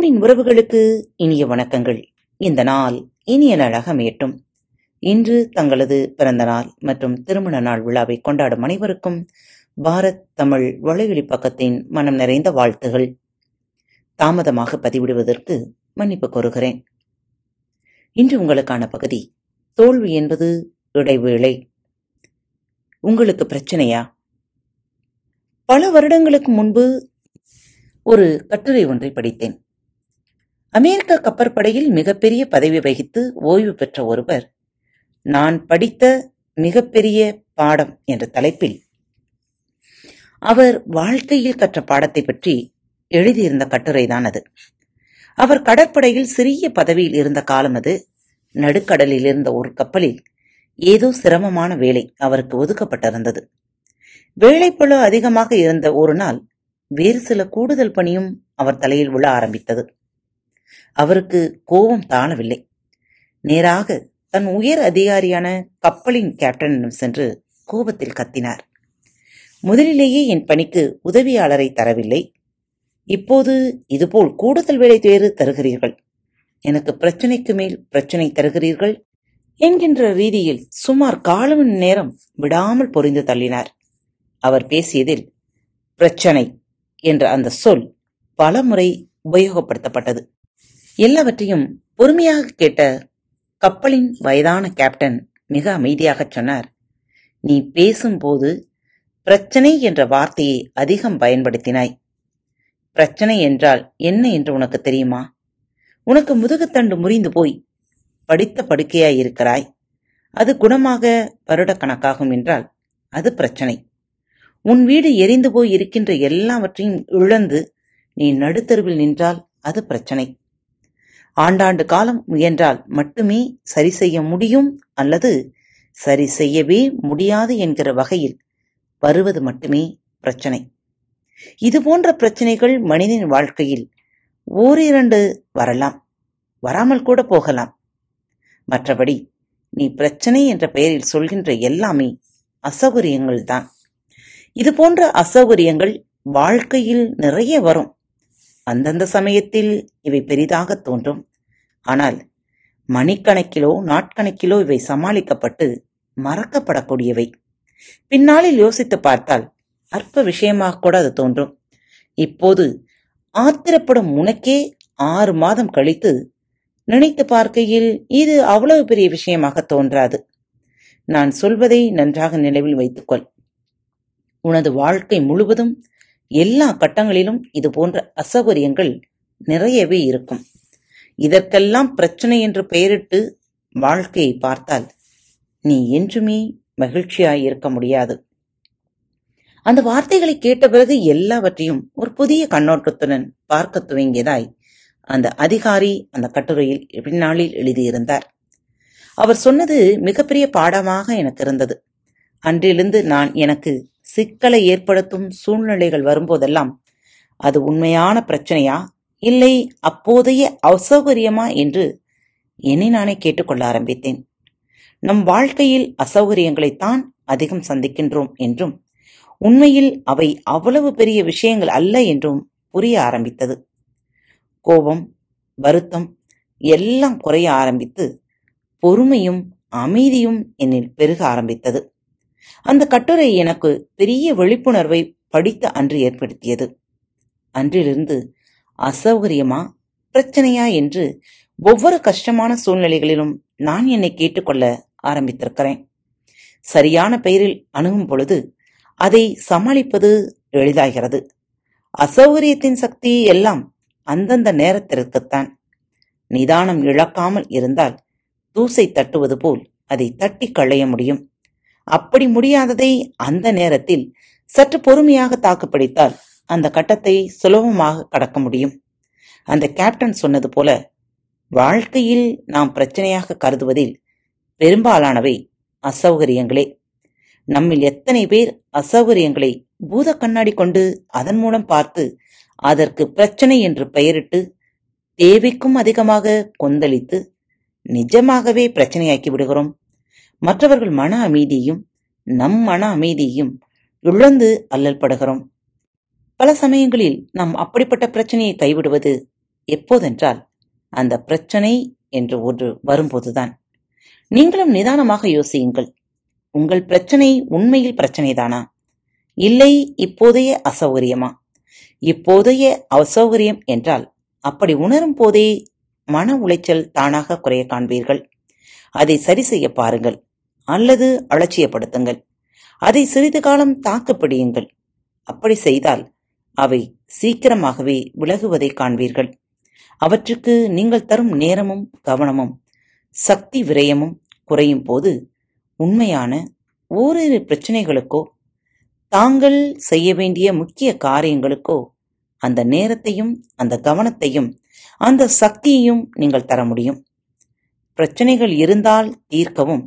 அன்பின் உறவுகளுக்கு இனிய வணக்கங்கள். இந்த நாள் இனிய நாளாக அமையட்டும். இன்று தங்களது பிறந்த நாள் மற்றும் திருமண நாள் விழாவை கொண்டாடும் அனைவருக்கும் பாரத் தமிழ் வலைவெளி பக்கத்தின் மனம் நிறைந்த வாழ்த்துகள். தாமதமாக பதிவிடுவதற்கு மன்னிப்பு கோருகிறேன். இன்று உங்களுக்கான பகுதி தோல்வி என்பது இடைவேளை. உங்களுக்கு பிரச்சனையா? பல வருடங்களுக்கு முன்பு ஒரு கட்டுரை ஒன்றை படித்தேன். அமெரிக்க கப்பற்படையில் மிகப்பெரிய பதவி வகித்து ஓய்வு பெற்ற ஒருவர் நான் படித்த மிகப்பெரிய பாடம் என்ற தலைப்பில். அவர் வாழ்க்கையில் கற்ற பாடத்தை பற்றி எழுதியிருந்த கட்டுரைதான் அது. அவர் கடற்படையில் சிறிய பதவியில் இருந்த காலம் அது. நடுக்கடலில் இருந்த ஒரு கப்பலில் ஏதோ சிரமமான வேலை அவருக்கு ஒதுக்கப்பட்டிருந்தது. வேலைப்பழு அதிகமாக இருந்த ஒரு நாள் வேறு சில கூடுதல் பணியும் அவர் தலையில் விழ ஆரம்பித்தது. அவருக்கு கோபம் தாழவில்லை நேராக தன் உயர் அதிகாரியான கப்பலின் கேப்டனிடம் சென்று கோபத்தில் கத்தினார். முதலிலேயே என் பணிக்கு உதவியாளரை தரவில்லை. இப்போது இதுபோல் கூடுதல் வேலை வேறு தருகிறீர்கள். எனக்கு பிரச்சனைக்கு மேல் பிரச்சனை தருகிறீர்கள் என்கின்ற ரீதியில் சுமார் கால மணி நேரம் விடாமல் பொறிந்து தள்ளினார். அவர் பேசியதில் பிரச்சனை என்ற அந்த சொல் பல முறை உபயோகப்படுத்தப்பட்டது. எல்லாவற்றையும் பொறுமையாக கேட்ட கப்பலின் வயதான கேப்டன் மிக அமைதியாகச் சொன்னார். நீ பேசும்போது பிரச்சனை என்ற வார்த்தையை அதிகம் பயன்படுத்தினாய். பிரச்சனை என்றால் என்ன என்று உனக்கு தெரியுமா? உனக்கு முதுகுத்தண்டு முறிந்து போய் படித்த படுக்கையாய் இருக்கிறாய். அது குணமாக வருடக்கணக்காகும் என்றால் அது பிரச்சனை. உன் வீடு எரிந்து போய் இருக்கின்ற எல்லாவற்றையும் இழந்து நீ நடுத்தருவில் நின்றால் அது பிரச்சனை. ஆண்டாண்டு காலம் முயன்றால் மட்டுமே சரி செய்ய முடியும் அல்லது சரி செய்யவே முடியாது என்கிற வகையில் வருவது மட்டுமே பிரச்சனை. இது போன்ற பிரச்சனைகள் மனிதன் வாழ்க்கையில் ஓரிரண்டு வரலாம். வராமல் கூட போகலாம். மற்றபடி நீ பிரச்சனை என்ற பெயரில் சொல்கின்ற எல்லாமே அசௌகரியங்கள் தான் இது போன்ற அசௌகரியங்கள் வாழ்க்கையில் நிறைய வரும். அந்தந்த சமயத்தில் இவை பெரிதாக தோன்றும். ஆனால் மணிக்கணக்கிலோ நாட்கணக்கிலோ இவை சமாளிக்கப்பட்டு மறக்கப்படக்கூடியவை. பின்னாளில் யோசித்து பார்த்தால் அற்ப விஷயமாக கூட அது தோன்றும். இப்போது ஆத்திரப்படும் உனக்கே ஆறு மாதம் கழித்து நினைத்து பார்க்கையில் இது அவ்வளவு பெரிய விஷயமாக தோன்றாது. நான் சொல்வதை நன்றாக நினைவில் வைத்துக்கொள். உனது வாழ்க்கை முழுவதும் எல்லா கட்டங்களிலும் இது போன்ற அசௌகரியங்கள் நிறையவே இருக்கும். இதற்கெல்லாம் பிரச்சனை என்று பெயரிட்டு வாழ்க்கையை பார்த்தால் நீ என்றுமே மகிழ்ச்சியாய் இருக்க முடியாது. அந்த வார்த்தைகளை கேட்ட பிறகு எல்லாவற்றையும் ஒரு புதிய கண்ணோட்டத்துடன் பார்க்க துவங்கியதாய் அந்த அதிகாரி அந்த கட்டுரையில் பின்னாளில் எழுதியிருந்தார். அவர் சொன்னது மிகப்பெரிய பாடமாக எனக்கு இருந்தது. அன்றிலிருந்து நான் எனக்கு சிக்கலை ஏற்படுத்தும் சூழ்நிலைகள் வரும்போதெல்லாம் அது உண்மையான பிரச்சனையா? இல்லை அப்போதைய அசௌகரியமா என்று என்னை நானே கேட்டுக்கொள்ள ஆரம்பித்தேன். நம் வாழ்க்கையில் அசௌகரியங்களைத்தான் அதிகம் சந்திக்கின்றோம் என்றும் உண்மையில் அவை அவ்வளவு பெரிய விஷயங்கள் அல்ல என்றும் புரிய ஆரம்பித்தது. கோபம் வருத்தம் எல்லாம் குறைய ஆரம்பித்து பொறுமையும் அமைதியும் என்னில் பெருக ஆரம்பித்தது. அந்த கட்டுரை எனக்கு பெரிய விழிப்புணர்வை படித்த அன்று ஏற்படுத்தியது. அன்றிலிருந்து அசௌகரியமா பிரச்சனையா என்று ஒவ்வொரு கஷ்டமான சூழ்நிலைகளிலும் நான் என்னை கேட்டுக்கொள்ள ஆரம்பித்திருக்கிறேன். சரியான பெயரில் அணுகும் பொழுது அதை சமாளிப்பது எளிதாகிறது. அசௌகரியத்தின் சக்தி எல்லாம் அந்தந்த நேரத்திற்குத்தான். நிதானம் இழக்காமல் இருந்தால் தூசை தட்டுவது போல் அதை தட்டி களைய முடியும். அப்படி முடியாததை அந்த நேரத்தில் சற்று பொறுமையாக தாக்குப்பிடித்தால் அந்த கட்டத்தை சுலபமாக கடக்க முடியும். அந்த கேப்டன் சொன்னது போல வாழ்க்கையில் நாம் பிரச்சனையாக கருதுவதில் பெரும்பாலானவை அசௌகரியங்களே. நம்மில் எத்தனை பேர் அசௌகரியங்களை பூத கண்ணாடி கொண்டு அதன் மூலம் பார்த்து அதற்கு பிரச்சனை என்று பெயரிட்டு தேவைக்கும் அதிகமாக கொந்தளித்து நிஜமாகவே பிரச்சனையாக்கி விடுகிறோம்? மற்றவர்கள் மன அமைதியையும் நம் மன அமைதியையும் இழந்து அல்லல் படுகிறோம். பல சமயங்களில் நாம் அப்படிப்பட்ட பிரச்சனையை கைவிடுவது எப்போதென்றால் அந்த பிரச்சனை என்று ஒன்று வரும்போதுதான். நீங்களும் நிதானமாக யோசியுங்கள். உங்கள் பிரச்சனை உண்மையில் பிரச்சனைதானா? இல்லை இப்போதைய அசௌகரியமா? இப்போதைய அசௌகரியம் என்றால் அப்படி உணரும் போதே மன உளைச்சல் தானாக குறைய காண்பீர்கள். அதை சரி செய்ய பாருங்கள். அல்லது அலட்சியப்படுத்துங்கள். அதை சிறிது காலம் தாக்குப்பிடியுங்கள். அப்படி செய்தால் அவை சீக்கிரமாகவே விலகுவதை காண்பீர்கள். அவற்றுக்கு நீங்கள் தரும் நேரமும் கவனமும் சக்தி விரயமும் குறையும் போது உண்மையான ஓரிரு பிரச்சனைகளுக்கோ தாங்கள் செய்ய வேண்டிய முக்கிய காரியங்களுக்கோ அந்த நேரத்தையும் அந்த கவனத்தையும் அந்த சக்தியையும் நீங்கள் தர முடியும். பிரச்சனைகள் இருந்தால் தீர்க்கவும்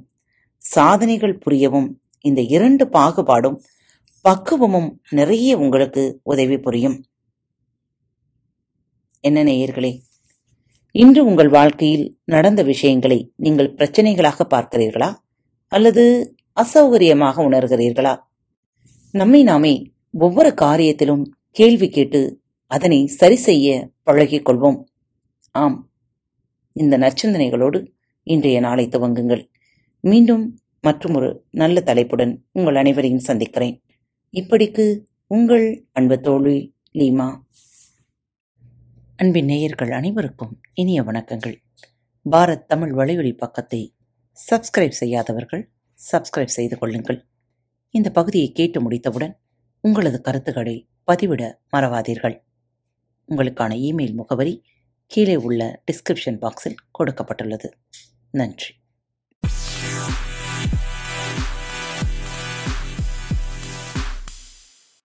சாதனைகள் புரியவும் இந்த இரண்டு பாகுபாடும் பக்குவமும் நிறைய உங்களுக்கு உதவி புரியும். என்ன நேயர்களே இன்று உங்கள் வாழ்க்கையில் நடந்த விஷயங்களை நீங்கள் பிரச்சனைகளாக பார்க்கிறீர்களா? அல்லது அசௌகரியமாக உணர்கிறீர்களா? நம்மை நாமே ஒவ்வொரு காரியத்திலும் கேள்வி கேட்டு அதனை சரி செய்ய பழகிக் கொள்வோம். ஆம் இந்த நச்சந்தனைகளோடு இன்றைய நாளை துவங்குங்கள். மீண்டும் மற்றொரு நல்ல தலைப்புடன் உங்கள் அனைவரையும் சந்திக்கிறேன். இப்படிக்கு உங்கள் அன்பு தோழி லீமா. அன்பின் நேயர்கள் அனைவருக்கும் இனிய வணக்கங்கள். பாரத் தமிழ் வலையொலி பக்கத்தை சப்ஸ்கிரைப் செய்யாதவர்கள் சப்ஸ்கிரைப் செய்து கொள்ளுங்கள். இந்த பகுதியை கேட்டு முடித்தவுடன் உங்களது கருத்துக்களை பதிவிட மறவாதீர்கள். உங்களுக்கான இமெயில் முகவரி கீழே உள்ள டிஸ்கிரிப்ஷன் பாக்ஸில் கொடுக்கப்பட்டுள்ளது. நன்றி.